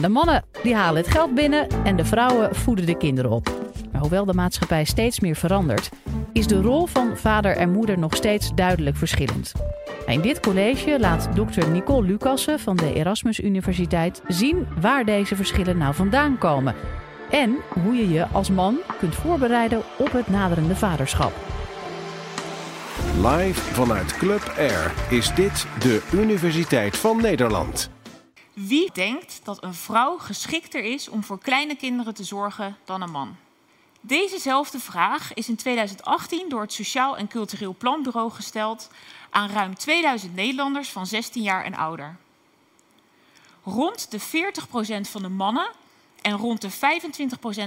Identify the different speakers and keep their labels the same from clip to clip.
Speaker 1: De mannen die halen het geld binnen en de vrouwen voeden de kinderen op. Hoewel de maatschappij steeds meer verandert, is de rol van vader en moeder nog steeds duidelijk verschillend. In dit college laat dokter Nicole Lucassen van de Erasmus Universiteit zien waar deze verschillen nou vandaan komen. En hoe je je als man kunt voorbereiden op het naderende vaderschap.
Speaker 2: Live vanuit Club Air is dit de Universiteit van Nederland.
Speaker 3: Wie denkt dat een vrouw geschikter is om voor kleine kinderen te zorgen dan een man? Dezezelfde vraag is in 2018 door het Sociaal en Cultureel Planbureau gesteld aan ruim 2000 Nederlanders van 16 jaar en ouder. Rond de 40% van de mannen en rond de 25%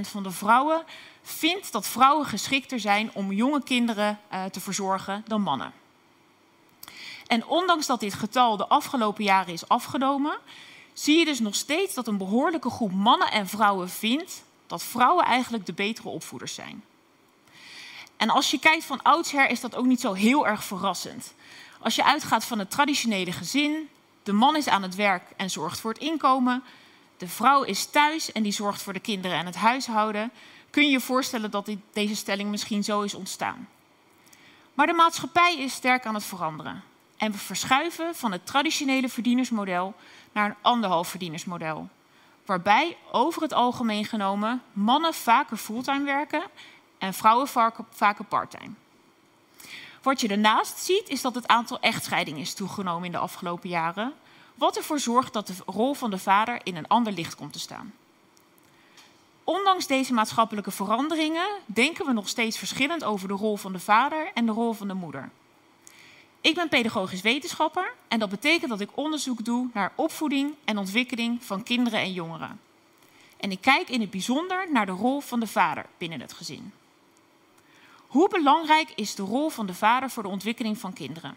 Speaker 3: van de vrouwen vindt dat vrouwen geschikter zijn om jonge kinderen uh, te verzorgen dan mannen. En ondanks dat dit getal de afgelopen jaren is afgenomen, zie je dus nog steeds dat een behoorlijke groep mannen en vrouwen vindt dat vrouwen eigenlijk de betere opvoeders zijn. En als je kijkt van oudsher is dat ook niet zo heel erg verrassend. Als je uitgaat van het traditionele gezin, de man is aan het werk en zorgt voor het inkomen, de vrouw is thuis en die zorgt voor de kinderen en het huishouden, kun je je voorstellen dat deze stelling misschien zo is ontstaan. Maar de maatschappij is sterk aan het veranderen. En we verschuiven van het traditionele verdienersmodel naar een anderhalf verdienersmodel. Waarbij over het algemeen genomen mannen vaker fulltime werken en vrouwen vaker parttime. Wat je daarnaast ziet is dat het aantal echtscheidingen is toegenomen in de afgelopen jaren. Wat ervoor zorgt dat de rol van de vader in een ander licht komt te staan. Ondanks deze maatschappelijke veranderingen denken we nog steeds verschillend over de rol van de vader en de rol van de moeder. Ik ben pedagogisch wetenschapper en dat betekent dat ik onderzoek doe naar opvoeding en ontwikkeling van kinderen en jongeren. En ik kijk in het bijzonder naar de rol van de vader binnen het gezin. Hoe belangrijk is de rol van de vader voor de ontwikkeling van kinderen?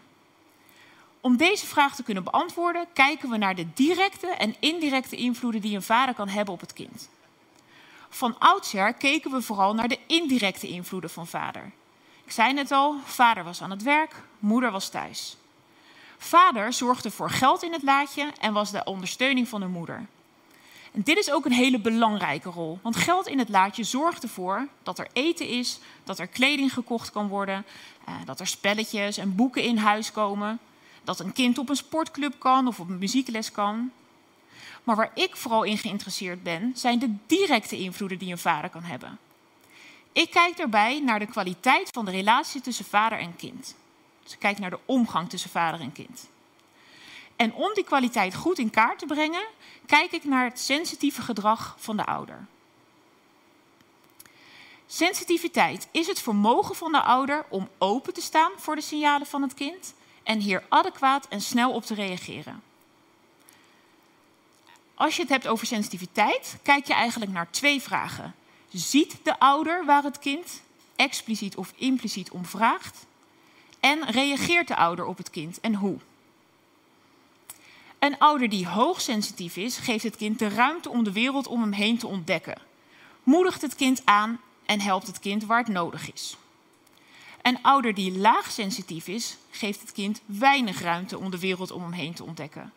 Speaker 3: Om deze vraag te kunnen beantwoorden, kijken we naar de directe en indirecte invloeden die een vader kan hebben op het kind. Van oudsher keken we vooral naar de indirecte invloeden van vader. Ik zei het al, vader was aan het werk, moeder was thuis. Vader zorgde voor geld in het laadje en was de ondersteuning van de moeder. En dit is ook een hele belangrijke rol, want geld in het laadje zorgt ervoor dat er eten is, dat er kleding gekocht kan worden, eh, dat er spelletjes en boeken in huis komen, dat een kind op een sportclub kan of op een muziekles kan. Maar waar ik vooral in geïnteresseerd ben, zijn de directe invloeden die een vader kan hebben. Ik kijk daarbij naar de kwaliteit van de relatie tussen vader en kind. Dus ik kijk naar de omgang tussen vader en kind. En om die kwaliteit goed in kaart te brengen, kijk ik naar het sensitieve gedrag van de ouder. Sensitiviteit is het vermogen van de ouder om open te staan voor de signalen van het kind en hier adequaat en snel op te reageren. Als je het hebt over sensitiviteit, kijk je eigenlijk naar twee vragen. Ziet de ouder waar het kind expliciet of impliciet om vraagt? En reageert de ouder op het kind en hoe? Een ouder die hoogsensitief is, geeft het kind de ruimte om de wereld om hem heen te ontdekken. Moedigt het kind aan en helpt het kind waar het nodig is. Een ouder die laagsensitief is, geeft het kind weinig ruimte om de wereld om hem heen te ontdekken.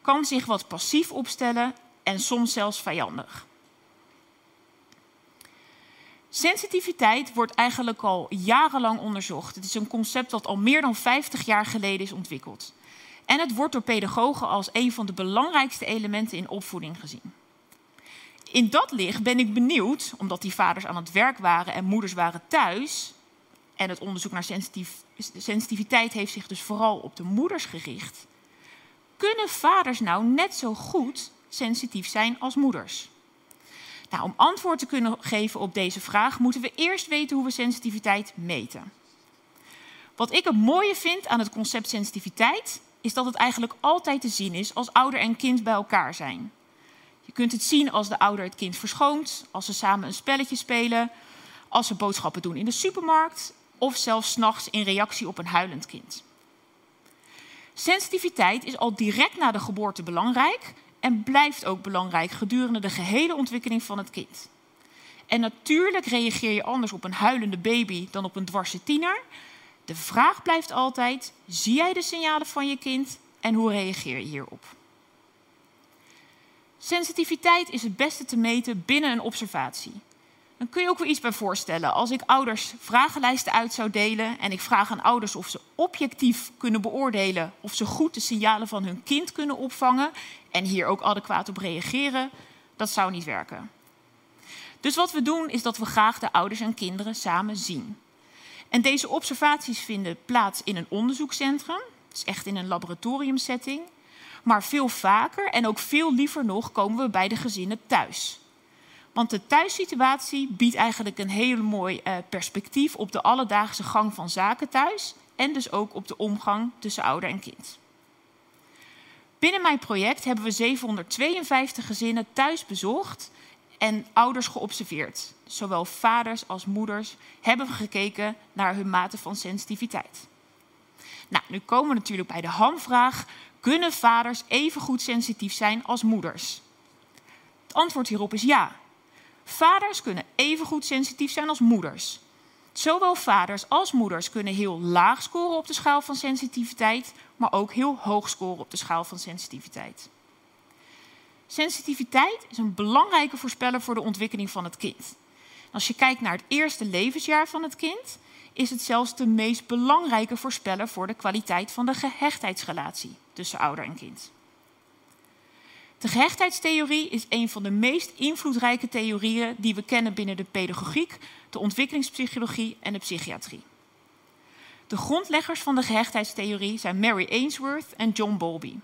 Speaker 3: Kan zich wat passief opstellen en soms zelfs vijandig. Sensitiviteit wordt eigenlijk al jarenlang onderzocht. Het is een concept dat al meer dan 50 jaar geleden is ontwikkeld. En het wordt door pedagogen als een van de belangrijkste elementen in opvoeding gezien. In dat licht ben ik benieuwd, omdat die vaders aan het werk waren en moeders waren thuis, en het onderzoek naar sensitiviteit heeft zich dus vooral op de moeders gericht, kunnen vaders nou net zo goed sensitief zijn als moeders? Nou, om antwoord te kunnen geven op deze vraag moeten we eerst weten hoe we sensitiviteit meten. Wat ik het mooie vind aan het concept sensitiviteit is dat het eigenlijk altijd te zien is als ouder en kind bij elkaar zijn. Je kunt het zien als de ouder het kind verschoont, als ze samen een spelletje spelen, als ze boodschappen doen in de supermarkt of zelfs s'nachts in reactie op een huilend kind. Sensitiviteit is al direct na de geboorte belangrijk en blijft ook belangrijk gedurende de gehele ontwikkeling van het kind. En natuurlijk reageer je anders op een huilende baby dan op een dwarse tiener. De vraag blijft altijd: zie jij de signalen van je kind en hoe reageer je hierop? Sensitiviteit is het beste te meten binnen een observatie. Dan kun je ook weer iets bij voorstellen. Als ik ouders vragenlijsten uit zou delen en ik vraag aan ouders of ze objectief kunnen beoordelen of ze goed de signalen van hun kind kunnen opvangen en hier ook adequaat op reageren, dat zou niet werken. Dus wat we doen is dat we graag de ouders en kinderen samen zien. En deze observaties vinden plaats in een onderzoekscentrum, dus echt in een laboratoriumsetting. Maar veel vaker en ook veel liever nog komen we bij de gezinnen thuis. Want de thuissituatie biedt eigenlijk een heel mooi uh, perspectief op de alledaagse gang van zaken thuis en dus ook op de omgang tussen ouder en kind. Binnen mijn project hebben we 752 gezinnen thuis bezocht en ouders geobserveerd. Zowel vaders als moeders hebben gekeken naar hun mate van sensitiviteit. Nou, nu komen we natuurlijk bij de hamvraag: kunnen vaders even goed sensitief zijn als moeders? Het antwoord hierop is ja. Vaders kunnen even goed sensitief zijn als moeders. Zowel vaders als moeders kunnen heel laag scoren op de schaal van sensitiviteit, maar ook heel hoog scoren op de schaal van sensitiviteit. Sensitiviteit is een belangrijke voorspeller voor de ontwikkeling van het kind. Als je kijkt naar het eerste levensjaar van het kind, is het zelfs de meest belangrijke voorspeller voor de kwaliteit van de gehechtheidsrelatie tussen ouder en kind. De gehechtheidstheorie is een van de meest invloedrijke theorieën die we kennen binnen de pedagogiek, de ontwikkelingspsychologie en de psychiatrie. De grondleggers van de gehechtheidstheorie zijn Mary Ainsworth en John Bowlby.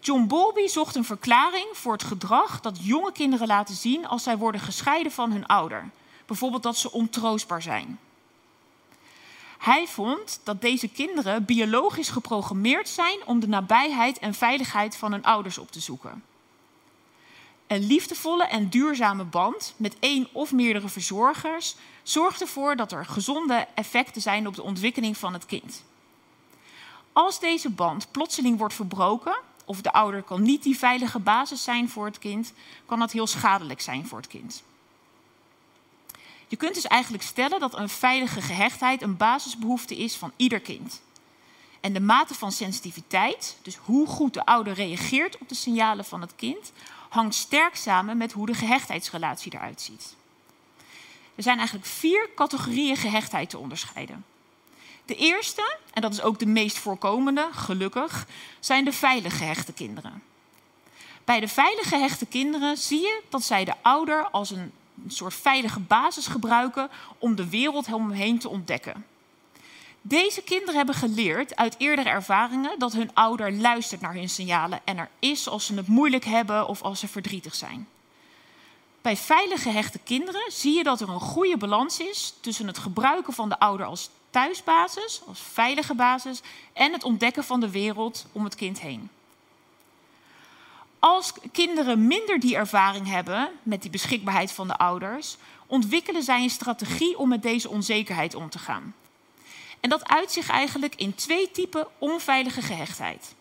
Speaker 3: John Bowlby zocht een verklaring voor het gedrag dat jonge kinderen laten zien als zij worden gescheiden van hun ouder. Bijvoorbeeld dat ze ontroostbaar zijn. Hij vond dat deze kinderen biologisch geprogrammeerd zijn om de nabijheid en veiligheid van hun ouders op te zoeken. Een liefdevolle en duurzame band met één of meerdere verzorgers zorgt ervoor dat er gezonde effecten zijn op de ontwikkeling van het kind. Als deze band plotseling wordt verbroken, of de ouder kan niet die veilige basis zijn voor het kind, kan dat heel schadelijk zijn voor het kind. Je kunt dus eigenlijk stellen dat een veilige gehechtheid een basisbehoefte is van ieder kind. En de mate van sensitiviteit, dus hoe goed de ouder reageert op de signalen van het kind, hangt sterk samen met hoe de gehechtheidsrelatie eruit ziet. Er zijn eigenlijk vier categorieën gehechtheid te onderscheiden. De eerste, en dat is ook de meest voorkomende, gelukkig, zijn de veilig gehechte kinderen. Bij de veilig gehechte kinderen zie je dat zij de ouder als een soort veilige basis gebruiken om de wereld om hen heen te ontdekken. Deze kinderen hebben geleerd uit eerdere ervaringen dat hun ouder luistert naar hun signalen en er is als ze het moeilijk hebben of als ze verdrietig zijn. Bij veilig gehechte kinderen zie je dat er een goede balans is tussen het gebruiken van de ouder als thuisbasis, als veilige basis, en het ontdekken van de wereld om het kind heen. Als kinderen minder die ervaring hebben met die beschikbaarheid van de ouders, ontwikkelen zij een strategie om met deze onzekerheid om te gaan. En dat uit zich eigenlijk in twee typen onveilige gehechtheid.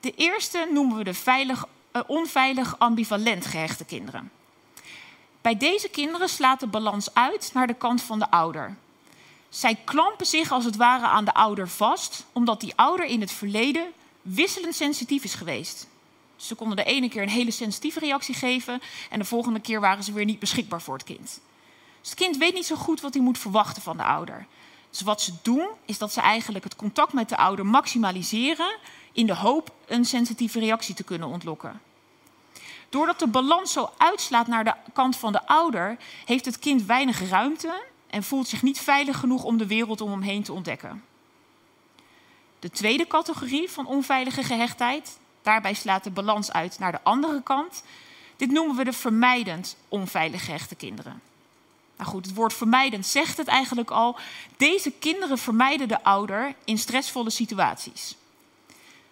Speaker 3: De eerste noemen we de veilig, uh, onveilig ambivalent gehechte kinderen. Bij deze kinderen slaat de balans uit naar de kant van de ouder. Zij klampen zich als het ware aan de ouder vast, omdat die ouder in het verleden wisselend sensitief is geweest. Ze konden de ene keer een hele sensitieve reactie geven en de volgende keer waren ze weer niet beschikbaar voor het kind. Dus het kind weet niet zo goed wat hij moet verwachten van de ouder. Dus wat ze doen, is dat ze eigenlijk het contact met de ouder maximaliseren in de hoop een sensitieve reactie te kunnen ontlokken. Doordat de balans zo uitslaat naar de kant van de ouder, heeft het kind weinig ruimte en voelt zich niet veilig genoeg om de wereld om hem heen te ontdekken. De tweede categorie van onveilige gehechtheid, daarbij slaat de balans uit naar de andere kant. Dit noemen we de vermijdend onveilig gehechte kinderen. Nou goed, het woord vermijdend zegt het eigenlijk al. Deze kinderen vermijden de ouder in stressvolle situaties.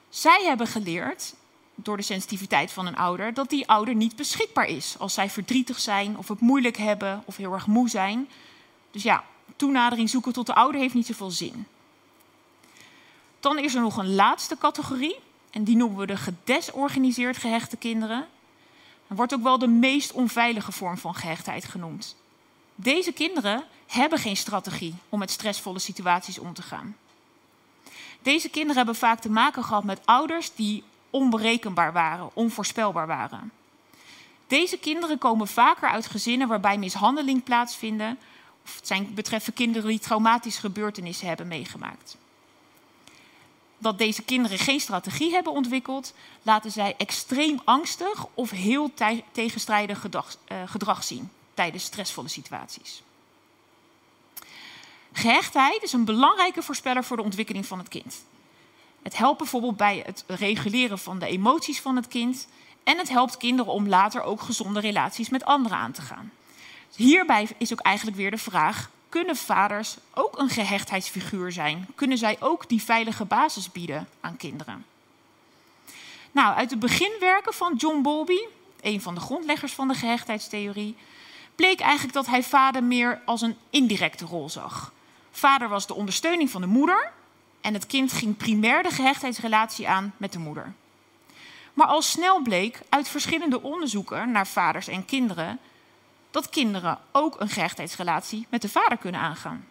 Speaker 3: Zij hebben geleerd, door de sensitiviteit van een ouder, dat die ouder niet beschikbaar is als zij verdrietig zijn of het moeilijk hebben of heel erg moe zijn. Dus ja, toenadering zoeken tot de ouder heeft niet zoveel zin. Dan is er nog een laatste categorie, en die noemen we de gedesorganiseerd gehechte kinderen. Dat wordt ook wel de meest onveilige vorm van gehechtheid genoemd. Deze kinderen hebben geen strategie om met stressvolle situaties om te gaan. Deze kinderen hebben vaak te maken gehad met ouders die onberekenbaar waren, onvoorspelbaar waren. Deze kinderen komen vaker uit gezinnen waarbij mishandeling plaatsvinden, of het zijn betreffen kinderen die traumatische gebeurtenissen hebben meegemaakt. Dat deze kinderen geen strategie hebben ontwikkeld, laten zij extreem angstig of heel tegenstrijdig gedrag, uh, gedrag zien tijdens stressvolle situaties. Gehechtheid is een belangrijke voorspeller voor de ontwikkeling van het kind. Het helpt bijvoorbeeld bij het reguleren van de emoties van het kind. En het helpt kinderen om later ook gezonde relaties met anderen aan te gaan. Hierbij is ook eigenlijk weer de vraag: kunnen vaders ook een gehechtheidsfiguur zijn? Kunnen zij ook die veilige basis bieden aan kinderen? Nou, uit de beginwerken van John Bowlby, een van de grondleggers van de gehechtheidstheorie, bleek eigenlijk dat hij vader meer als een indirecte rol zag. Vader was de ondersteuning van de moeder en het kind ging primair de gehechtheidsrelatie aan met de moeder. Maar al snel bleek uit verschillende onderzoeken naar vaders en kinderen dat kinderen ook een gehechtheidsrelatie met de vader kunnen aangaan.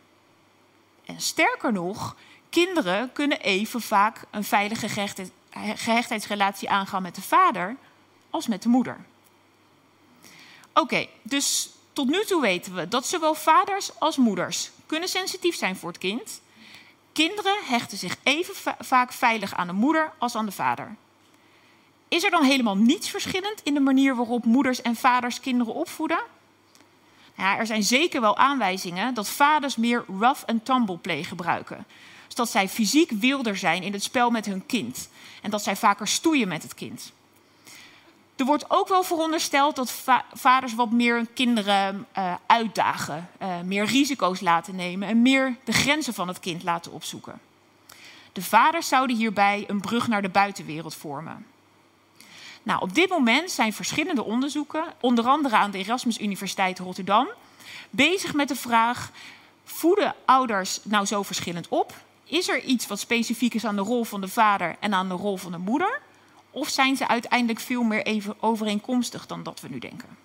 Speaker 3: En sterker nog, kinderen kunnen even vaak een veilige gehechtheidsrelatie aangaan met de vader als met de moeder. Oké, dus tot nu toe weten we dat zowel vaders als moeders kunnen sensitief zijn voor het kind. Kinderen hechten zich even vaak veilig aan de moeder als aan de vader. Is er dan helemaal niets verschillend in de manier waarop moeders en vaders kinderen opvoeden? Ja, er zijn zeker wel aanwijzingen dat vaders meer rough and tumble play gebruiken. Dus dat zij fysiek wilder zijn in het spel met hun kind. En dat zij vaker stoeien met het kind. Er wordt ook wel verondersteld dat vaders wat meer hun kinderen uh, uitdagen, uh, meer risico's laten nemen en meer de grenzen van het kind laten opzoeken. De vaders zouden hierbij een brug naar de buitenwereld vormen. Nou, op dit moment zijn verschillende onderzoeken, onder andere aan de Erasmus Universiteit Rotterdam, bezig met de vraag: voeden ouders nou zo verschillend op? Is er iets wat specifiek is aan de rol van de vader en aan de rol van de moeder? Of zijn ze uiteindelijk veel meer even overeenkomstig dan dat we nu denken?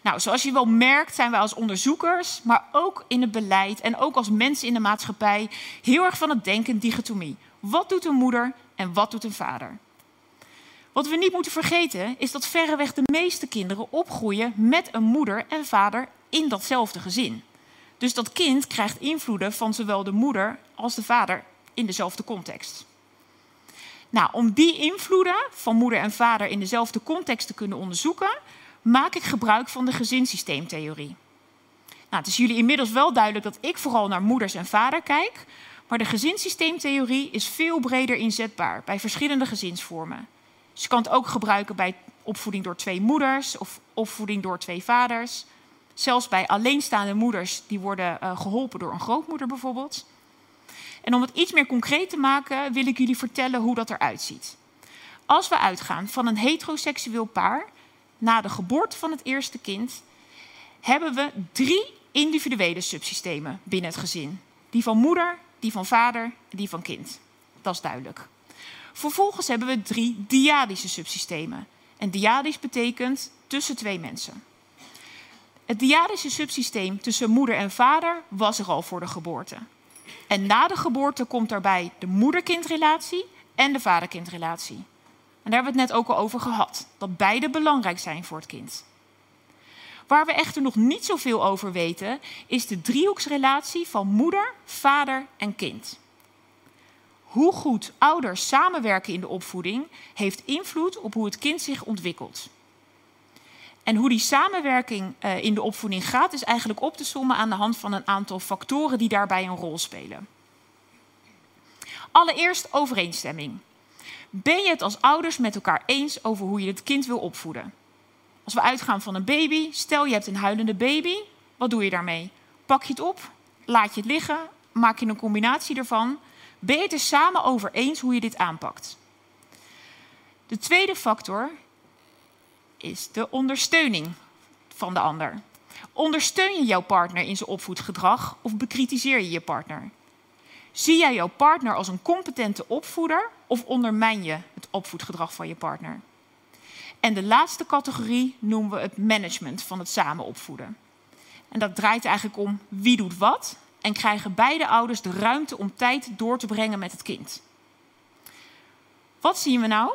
Speaker 3: Nou, zoals je wel merkt, zijn wij als onderzoekers, maar ook in het beleid en ook als mensen in de maatschappij heel erg van het denken dichotomie. Wat doet een moeder en wat doet een vader? Wat we niet moeten vergeten is dat verreweg de meeste kinderen opgroeien met een moeder en vader in datzelfde gezin. Dus dat kind krijgt invloeden van zowel de moeder als de vader in dezelfde context. Nou, om die invloeden van moeder en vader in dezelfde context te kunnen onderzoeken, maak ik gebruik van de gezinssysteemtheorie. Nou, het is jullie inmiddels wel duidelijk dat ik vooral naar moeders en vader kijk, maar de gezinssysteemtheorie is veel breder inzetbaar bij verschillende gezinsvormen. Dus je kan het ook gebruiken bij opvoeding door twee moeders of opvoeding door twee vaders. Zelfs bij alleenstaande moeders die worden uh, geholpen door een grootmoeder bijvoorbeeld. En om het iets meer concreet te maken, wil ik jullie vertellen hoe dat eruit ziet. Als we uitgaan van een heteroseksueel paar, na de geboorte van het eerste kind, hebben we drie individuele subsystemen binnen het gezin. Die van moeder, die van vader en die van kind. Dat is duidelijk. Vervolgens hebben we drie diadische subsystemen. En diadisch betekent tussen twee mensen. Het diadische subsysteem tussen moeder en vader was er al voor de geboorte. En na de geboorte komt daarbij de moeder-kindrelatie en de vader-kindrelatie. En daar hebben we het net ook al over gehad, dat beide belangrijk zijn voor het kind. Waar we echter nog niet zoveel over weten, is de driehoeksrelatie van moeder, vader en kind. Hoe goed ouders samenwerken in de opvoeding heeft invloed op hoe het kind zich ontwikkelt. En hoe die samenwerking uh, in de opvoeding gaat, is eigenlijk op te sommen aan de hand van een aantal factoren die daarbij een rol spelen. Allereerst overeenstemming. Ben je het als ouders met elkaar eens over hoe je het kind wil opvoeden? Als we uitgaan van een baby, stel je hebt een huilende baby, wat doe je daarmee? Pak je het op, laat je het liggen, maak je een combinatie ervan. Ben je het er samen over eens hoe je dit aanpakt? De tweede factor is de ondersteuning van de ander. Ondersteun je jouw partner in zijn opvoedgedrag of bekritiseer je je partner? Zie jij jouw partner als een competente opvoeder of ondermijn je het opvoedgedrag van je partner? En de laatste categorie noemen we het management van het samen opvoeden. En dat draait eigenlijk om wie doet wat en krijgen beide ouders de ruimte om tijd door te brengen met het kind. Wat zien we nou?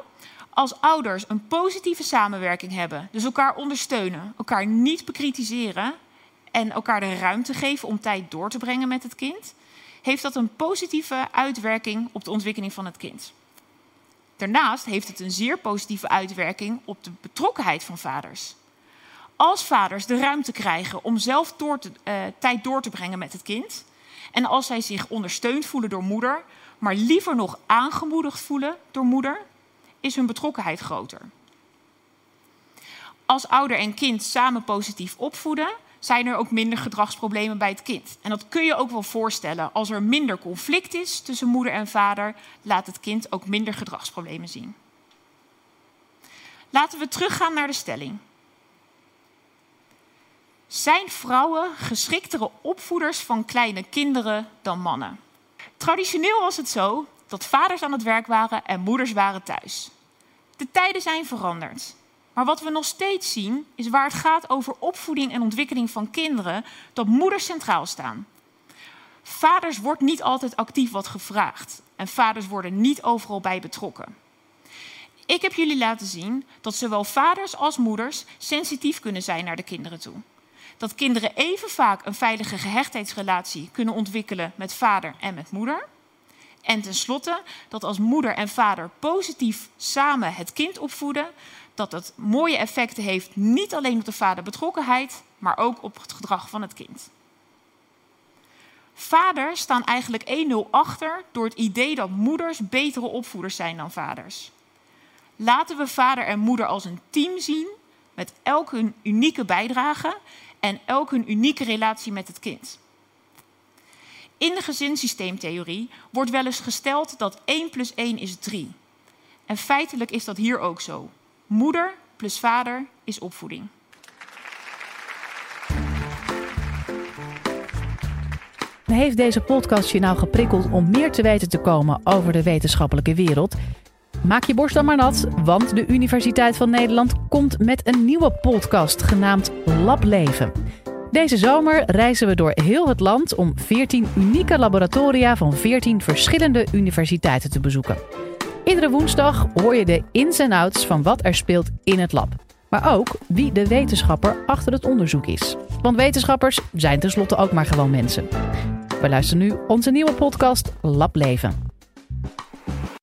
Speaker 3: Als ouders een positieve samenwerking hebben, dus elkaar ondersteunen, elkaar niet bekritiseren en elkaar de ruimte geven om tijd door te brengen met het kind, heeft dat een positieve uitwerking op de ontwikkeling van het kind. Daarnaast heeft het een zeer positieve uitwerking op de betrokkenheid van vaders. Als vaders de ruimte krijgen om zelf door te, uh, tijd door te brengen met het kind, en als zij zich ondersteund voelen door moeder, maar liever nog aangemoedigd voelen door moeder, is hun betrokkenheid groter. Als ouder en kind samen positief opvoeden, zijn er ook minder gedragsproblemen bij het kind. En dat kun je ook wel voorstellen. Als er minder conflict is tussen moeder en vader, laat het kind ook minder gedragsproblemen zien. Laten we teruggaan naar de stelling. Zijn vrouwen geschiktere opvoeders van kleine kinderen dan mannen? Traditioneel was het zo dat vaders aan het werk waren en moeders waren thuis. De tijden zijn veranderd. Maar wat we nog steeds zien, is waar het gaat over opvoeding en ontwikkeling van kinderen, dat moeders centraal staan. Vaders wordt niet altijd actief wat gevraagd en vaders worden niet overal bij betrokken. Ik heb jullie laten zien dat zowel vaders als moeders sensitief kunnen zijn naar de kinderen toe. Dat kinderen even vaak een veilige gehechtheidsrelatie kunnen ontwikkelen met vader en met moeder. En tenslotte dat als moeder en vader positief samen het kind opvoeden, dat het mooie effecten heeft niet alleen op de vaderbetrokkenheid, maar ook op het gedrag van het kind. Vaders staan eigenlijk 1-0 achter door het idee dat moeders betere opvoeders zijn dan vaders. Laten we vader en moeder als een team zien met elk hun unieke bijdrage en elk hun unieke relatie met het kind. In de gezinssysteemtheorie wordt wel eens gesteld dat 1 plus 1 is 3. En feitelijk is dat hier ook zo. Moeder plus vader is opvoeding.
Speaker 1: Heeft deze podcast je nou geprikkeld om meer te weten te komen over de wetenschappelijke wereld? Maak je borst dan maar nat, want de Universiteit van Nederland komt met een nieuwe podcast genaamd Lableven. Deze zomer reizen we door heel het land om 14 unieke laboratoria van 14 verschillende universiteiten te bezoeken. Iedere woensdag hoor je de ins en outs van wat er speelt in het lab. Maar ook wie de wetenschapper achter het onderzoek is. Want wetenschappers zijn tenslotte ook maar gewoon mensen. We luisteren nu onze nieuwe podcast Lab Leven.